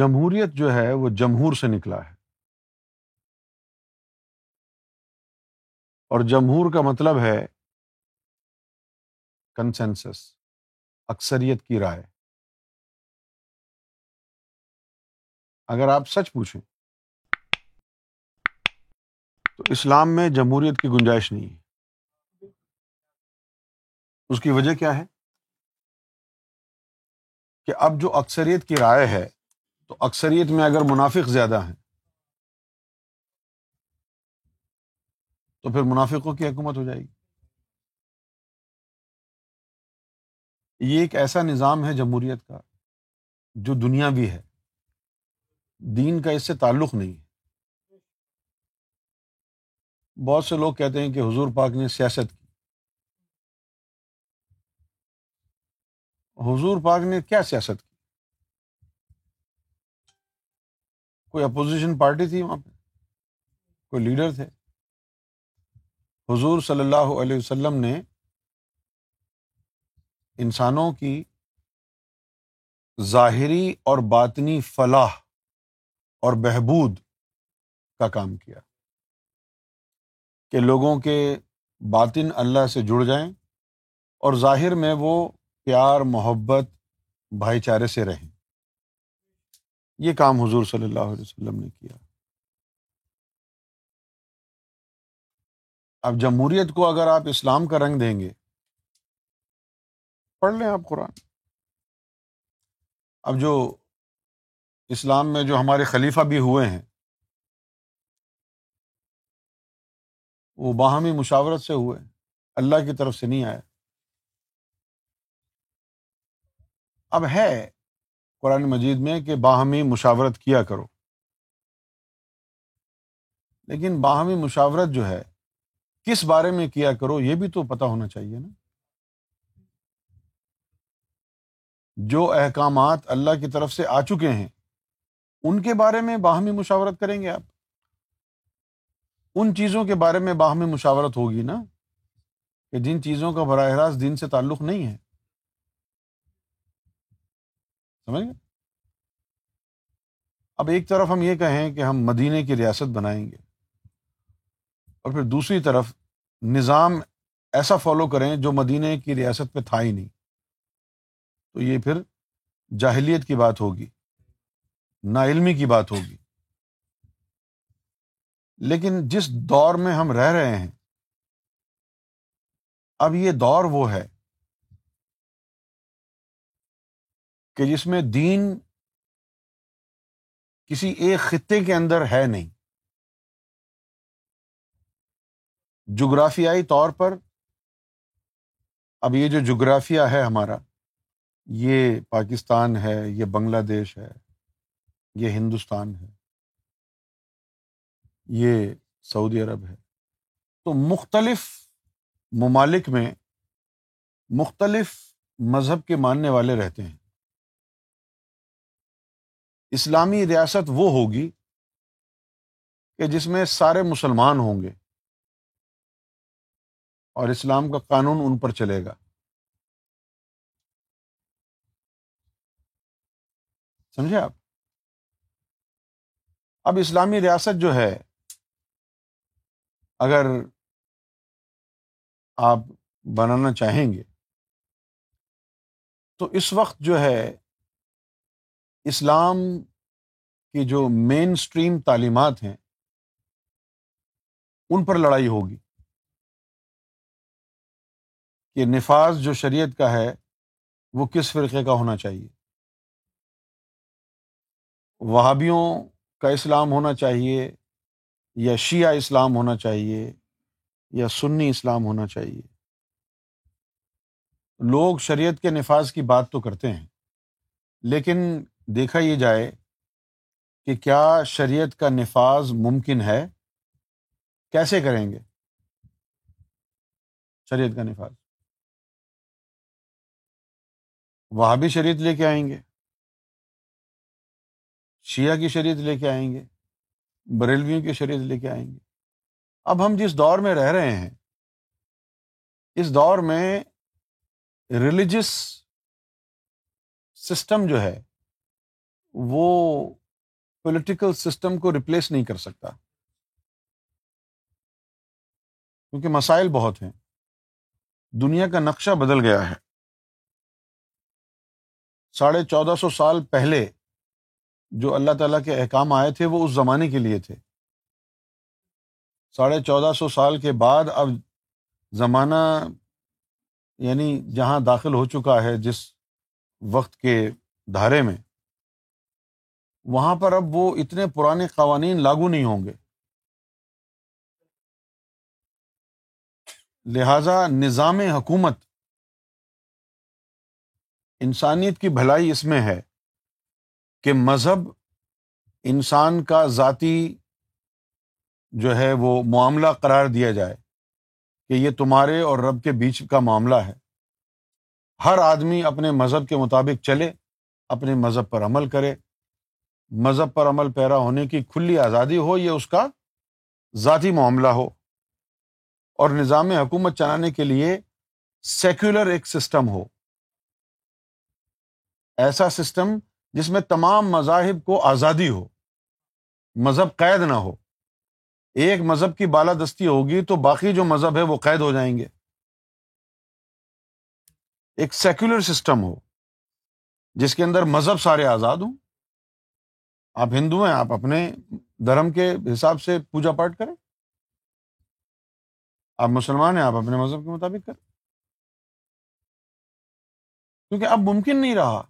جمہوریت جو ہے وہ جمہور سے نکلا ہے اور جمہور کا مطلب ہے اکثریت کی رائے اگر آپ سچ پوچھیں تو اسلام میں جمہوریت کی گنجائش نہیں ہے اس کی وجہ کیا ہے کہ اب جو اکثریت کی رائے ہے تو اکثریت میں اگر منافق زیادہ ہیں تو پھر منافقوں کی حکومت ہو جائے گی یہ ایک ایسا نظام ہے جمہوریت کا جو دنیا بھی ہے دین کا اس سے تعلق نہیں ہے بہت سے لوگ کہتے ہیں کہ حضور پاک نے سیاست کی حضور پاک نے کیا سیاست کی کوئی اپوزیشن پارٹی تھی وہاں پہ کوئی لیڈر تھے حضور صلی اللہ علیہ وسلم نے انسانوں کی ظاہری اور باطنی فلاح اور بہبود کا کام کیا کہ لوگوں کے باطن اللہ سے جڑ جائیں اور ظاہر میں وہ پیار محبت بھائی چارے سے رہیں یہ کام حضور صلی اللہ علیہ وسلم نے کیا اب جمہوریت کو اگر آپ اسلام کا رنگ دیں گے پڑھ لیں آپ قرآن اب جو اسلام میں جو ہمارے خلیفہ بھی ہوئے ہیں وہ باہمی مشاورت سے ہوئے اللہ کی طرف سے نہیں آیا اب ہے قرآن مجید میں کہ باہمی مشاورت کیا کرو لیکن باہمی مشاورت جو ہے کس بارے میں کیا کرو یہ بھی تو پتہ ہونا چاہیے نا جو احکامات اللہ کی طرف سے آ چکے ہیں ان کے بارے میں باہمی مشاورت کریں گے آپ ان چیزوں کے بارے میں باہمی مشاورت ہوگی نا کہ جن چیزوں کا براہ راست دین سے تعلق نہیں ہے سمجھ گئے اب ایک طرف ہم یہ کہیں کہ ہم مدینے کی ریاست بنائیں گے اور پھر دوسری طرف نظام ایسا فالو کریں جو مدینے کی ریاست پہ تھا ہی نہیں تو یہ پھر جاہلیت کی بات ہوگی نا علمی کی بات ہوگی لیکن جس دور میں ہم رہ رہے ہیں اب یہ دور وہ ہے کہ جس میں دین کسی ایک خطے کے اندر ہے نہیں جغرافیائی طور پر اب یہ جو جغرافیہ ہے ہمارا یہ پاکستان ہے یہ بنگلہ دیش ہے یہ ہندوستان ہے یہ سعودی عرب ہے تو مختلف ممالک میں مختلف مذہب کے ماننے والے رہتے ہیں اسلامی ریاست وہ ہوگی کہ جس میں سارے مسلمان ہوں گے اور اسلام کا قانون ان پر چلے گا سمجھے آپ اب اسلامی ریاست جو ہے اگر آپ بنانا چاہیں گے تو اس وقت جو ہے اسلام کی جو مین اسٹریم تعلیمات ہیں ان پر لڑائی ہوگی کہ نفاذ جو شریعت کا ہے وہ کس فرقے کا ہونا چاہیے وہابیوں کا اسلام ہونا چاہیے یا شیعہ اسلام ہونا چاہیے یا سنی اسلام ہونا چاہیے لوگ شریعت کے نفاذ کی بات تو کرتے ہیں لیکن دیکھا یہ جائے کہ کیا شریعت کا نفاذ ممکن ہے کیسے کریں گے شریعت کا نفاذ وہاں بھی شریعت لے کے آئیں گے شیعہ کی شریعت لے کے آئیں گے بریلویوں کی شریعت لے کے آئیں گے اب ہم جس دور میں رہ رہے ہیں اس دور میں ریلیجس سسٹم جو ہے وہ پولیٹیکل سسٹم کو ریپلیس نہیں کر سکتا کیونکہ مسائل بہت ہیں دنیا کا نقشہ بدل گیا ہے ساڑھے چودہ سو سال پہلے جو اللہ تعالیٰ کے احکام آئے تھے وہ اس زمانے کے لیے تھے ساڑھے چودہ سو سال کے بعد اب زمانہ یعنی جہاں داخل ہو چکا ہے جس وقت کے دھارے میں وہاں پر اب وہ اتنے پرانے قوانین لاگو نہیں ہوں گے لہذا نظام حکومت انسانیت کی بھلائی اس میں ہے کہ مذہب انسان کا ذاتی جو ہے وہ معاملہ قرار دیا جائے کہ یہ تمہارے اور رب کے بیچ کا معاملہ ہے ہر آدمی اپنے مذہب کے مطابق چلے اپنے مذہب پر عمل کرے مذہب پر عمل پیرا ہونے کی کھلی آزادی ہو یہ اس کا ذاتی معاملہ ہو اور نظام حکومت چلانے کے لیے سیکولر ایک سسٹم ہو ایسا سسٹم جس میں تمام مذاہب کو آزادی ہو مذہب قید نہ ہو ایک مذہب کی بالادستی ہوگی تو باقی جو مذہب ہے وہ قید ہو جائیں گے ایک سیکولر سسٹم ہو جس کے اندر مذہب سارے آزاد ہوں آپ ہندو ہیں آپ اپنے دھرم کے حساب سے پوجا پاٹ کریں آپ مسلمان ہیں آپ اپنے مذہب کے مطابق کریں کیونکہ اب ممکن نہیں رہا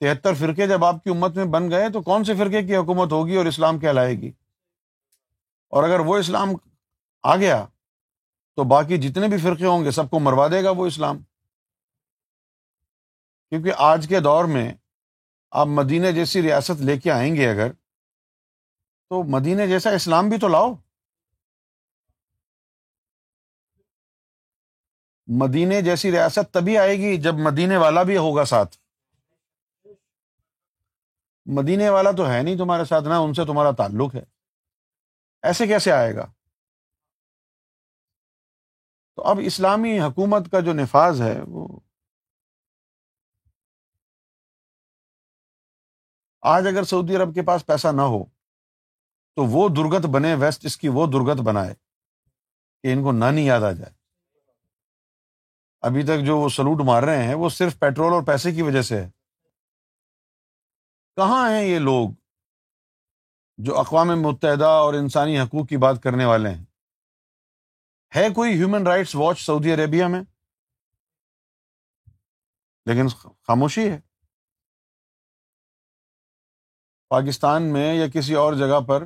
تہتر فرقے جب آپ کی امت میں بن گئے تو کون سے فرقے کی حکومت ہوگی اور اسلام کہلائے گی اور اگر وہ اسلام آ گیا تو باقی جتنے بھی فرقے ہوں گے سب کو مروا دے گا وہ اسلام کیونکہ آج کے دور میں آپ مدینہ جیسی ریاست لے کے آئیں گے اگر تو مدینہ جیسا اسلام بھی تو لاؤ مدینہ جیسی ریاست تبھی آئے گی جب مدینے والا بھی ہوگا ساتھ مدینے والا تو ہے نہیں تمہارے ساتھ نہ ان سے تمہارا تعلق ہے ایسے کیسے آئے گا تو اب اسلامی حکومت کا جو نفاذ ہے وہ آج اگر سعودی عرب کے پاس پیسہ نہ ہو تو وہ درگت بنے ویسٹ اس کی وہ درگت بنائے کہ ان کو نہیں یاد آ جائے ابھی تک جو وہ سلوٹ مار رہے ہیں وہ صرف پیٹرول اور پیسے کی وجہ سے ہے کہاں ہیں یہ لوگ جو اقوام متحدہ اور انسانی حقوق کی بات کرنے والے ہیں ہے کوئی ہیومن رائٹس واچ سعودی عربیہ میں لیکن خاموشی ہے پاکستان میں یا کسی اور جگہ پر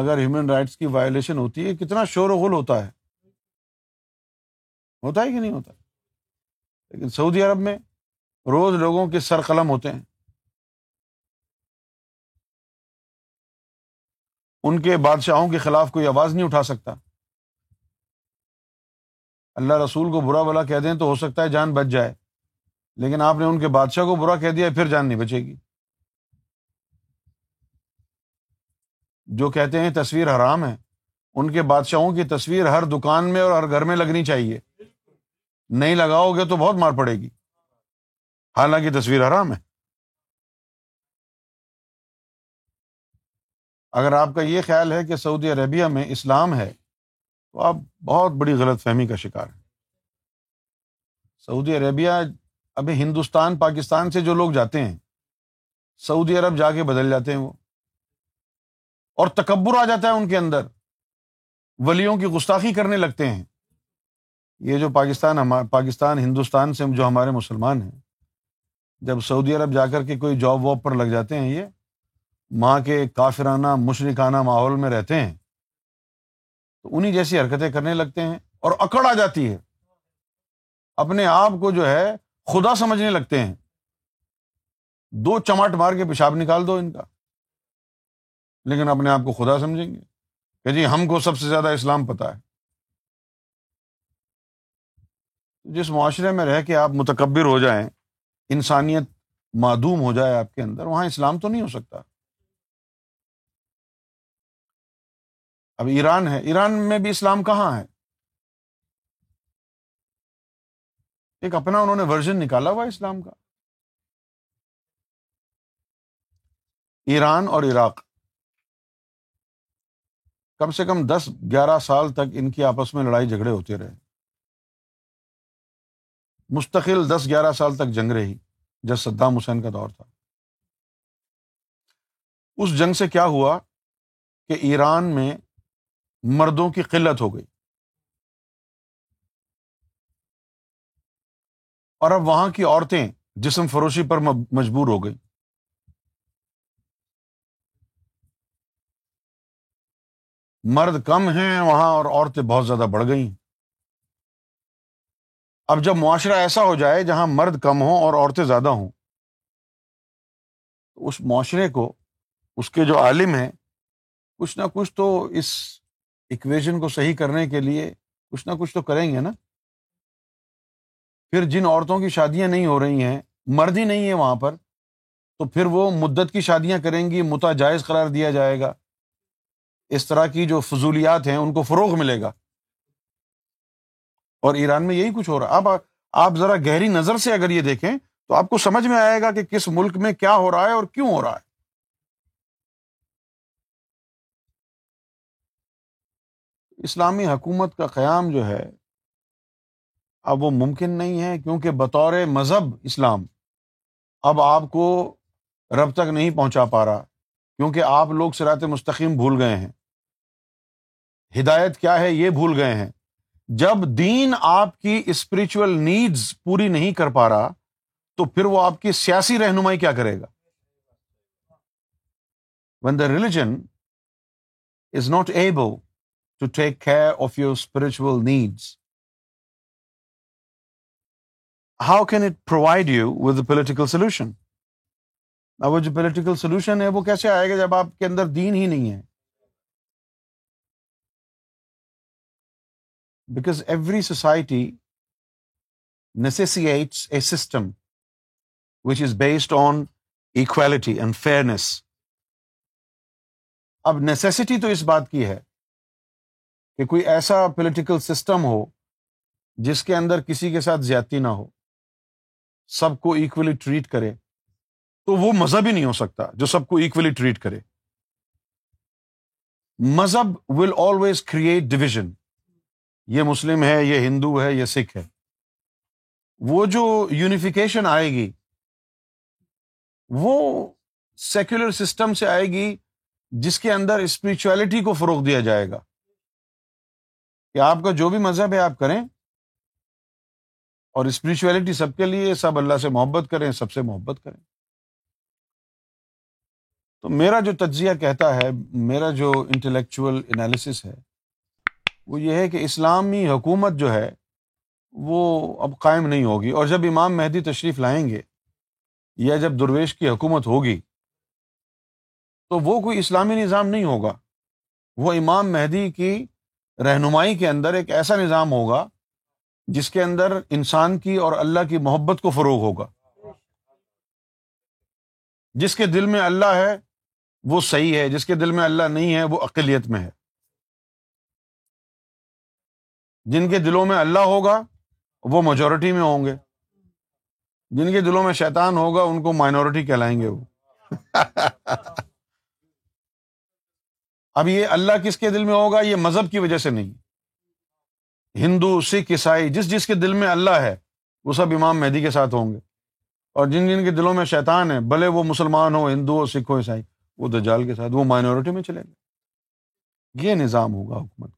اگر ہیومن رائٹس کی وائلیشن ہوتی ہے کتنا شور و غل ہوتا ہے ہوتا ہے کہ نہیں ہوتا لیکن سعودی عرب میں روز لوگوں کے سر قلم ہوتے ہیں ان کے بادشاہوں کے خلاف کوئی آواز نہیں اٹھا سکتا اللہ رسول کو برا بلا کہہ دیں تو ہو سکتا ہے جان بچ جائے لیکن آپ نے ان کے بادشاہ کو برا کہہ دیا پھر جان نہیں بچے گی جو کہتے ہیں تصویر حرام ہے ان کے بادشاہوں کی تصویر ہر دکان میں اور ہر گھر میں لگنی چاہیے نہیں لگاؤ گے تو بہت مار پڑے گی حالانکہ تصویر حرام ہے اگر آپ کا یہ خیال ہے کہ سعودی عربیہ میں اسلام ہے تو آپ بہت بڑی غلط فہمی کا شکار ہیں سعودی عربیہ ابھی ہندوستان پاکستان سے جو لوگ جاتے ہیں سعودی عرب جا کے بدل جاتے ہیں وہ اور تکبر آ جاتا ہے ان کے اندر ولیوں کی گستاخی کرنے لگتے ہیں یہ جو پاکستان ہمارا پاکستان ہندوستان سے جو ہمارے مسلمان ہیں جب سعودی عرب جا کر کے کوئی جاب واب پر لگ جاتے ہیں یہ ماں کے کافرانہ مشرقانہ ماحول میں رہتے ہیں تو انہیں جیسی حرکتیں کرنے لگتے ہیں اور اکڑ آ جاتی ہے اپنے آپ کو جو ہے خدا سمجھنے لگتے ہیں دو چمٹ مار کے پیشاب نکال دو ان کا لیکن اپنے آپ کو خدا سمجھیں گے کہ جی ہم کو سب سے زیادہ اسلام پتا ہے جس معاشرے میں رہ کے آپ متکبر ہو جائیں انسانیت معدوم ہو جائے آپ کے اندر وہاں اسلام تو نہیں ہو سکتا اب ایران ہے ایران میں بھی اسلام کہاں ہے ایک اپنا انہوں نے ورژن نکالا ہوا اسلام کا ایران اور عراق کم سے کم دس گیارہ سال تک ان کی آپس میں لڑائی جھگڑے ہوتے رہے مستقل دس گیارہ سال تک جنگ رہی جب صدام حسین کا دور تھا اس جنگ سے کیا ہوا کہ ایران میں مردوں کی قلت ہو گئی اور اب وہاں کی عورتیں جسم فروشی پر مجبور ہو گئی مرد کم ہیں وہاں اور عورتیں بہت زیادہ بڑھ گئی ہیں اب جب معاشرہ ایسا ہو جائے جہاں مرد کم ہوں اور عورتیں زیادہ ہوں تو اس معاشرے کو اس کے جو عالم ہیں کچھ نہ کچھ تو اس اکویژن کو صحیح کرنے کے لیے کچھ نہ کچھ تو کریں گے نا پھر جن عورتوں کی شادیاں نہیں ہو رہی ہیں مرد ہی نہیں ہے وہاں پر تو پھر وہ مدت کی شادیاں کریں گی متا جائز قرار دیا جائے گا اس طرح کی جو فضولیات ہیں ان کو فروغ ملے گا اور ایران میں یہی کچھ ہو رہا اب آپ ذرا گہری نظر سے اگر یہ دیکھیں تو آپ کو سمجھ میں آئے گا کہ کس ملک میں کیا ہو رہا ہے اور کیوں ہو رہا ہے اسلامی حکومت کا قیام جو ہے اب وہ ممکن نہیں ہے کیونکہ بطور مذہب اسلام اب آپ کو رب تک نہیں پہنچا پا رہا کیونکہ آپ لوگ سرات مستقیم بھول گئے ہیں ہدایت کیا ہے یہ بھول گئے ہیں جب دین آپ کی اسپرچل نیڈز پوری نہیں کر پا رہا تو پھر وہ آپ کی سیاسی رہنمائی کیا کرے گا when the religion is not able to take care of your spiritual needs how can it provide you with a political solution اب وہ جو پولیٹیکل سولوشن ہے وہ کیسے آئے گا جب آپ کے اندر دین ہی نہیں ہے because every society necessitates a system which is based on equality and fairness اب نیسیسٹی تو اس بات کی ہے کہ کوئی ایسا پولیٹیکل سسٹم ہو جس کے اندر کسی کے ساتھ زیادتی نہ ہو سب کو اکولی ٹریٹ کرے تو وہ مذہب ہی نہیں ہو سکتا جو سب کو اکولی ٹریٹ کرے مذہب ول آلویز کریٹ ڈویژن یہ مسلم ہے یہ ہندو ہے یہ سکھ ہے وہ جو یونیفیکیشن آئے گی وہ سیکولر سسٹم سے آئے گی جس کے اندر اسپرچویلٹی کو فروغ دیا جائے گا کہ آپ کا جو بھی مذہب ہے آپ کریں اور اسپرچویلٹی سب کے لیے سب اللہ سے محبت کریں سب سے محبت کریں تو میرا جو تجزیہ کہتا ہے میرا جو انٹلیکچوئل انالیسس ہے وہ یہ ہے کہ اسلامی حکومت جو ہے وہ اب قائم نہیں ہوگی اور جب امام مہدی تشریف لائیں گے یا جب درویش کی حکومت ہوگی تو وہ کوئی اسلامی نظام نہیں ہوگا وہ امام مہدی کی رہنمائی کے اندر ایک ایسا نظام ہوگا جس کے اندر انسان کی اور اللہ کی محبت کو فروغ ہوگا جس کے دل میں اللہ ہے وہ صحیح ہے جس کے دل میں اللہ نہیں ہے وہ اقلیت میں ہے جن کے دلوں میں اللہ ہوگا وہ میجورٹی میں ہوں گے جن کے دلوں میں شیطان ہوگا ان کو مائنورٹی کہلائیں گے وہ اب یہ اللہ کس کے دل میں ہوگا یہ مذہب کی وجہ سے نہیں ہندو سکھ عیسائی جس جس کے دل میں اللہ ہے وہ سب امام مہدی کے ساتھ ہوں گے اور جن جن کے دلوں میں شیطان ہے بھلے وہ مسلمان ہو ہندو ہو سکھ ہو عیسائی وہ دجال کے ساتھ وہ مائنورٹی میں چلیں گے یہ نظام ہوگا حکومت کا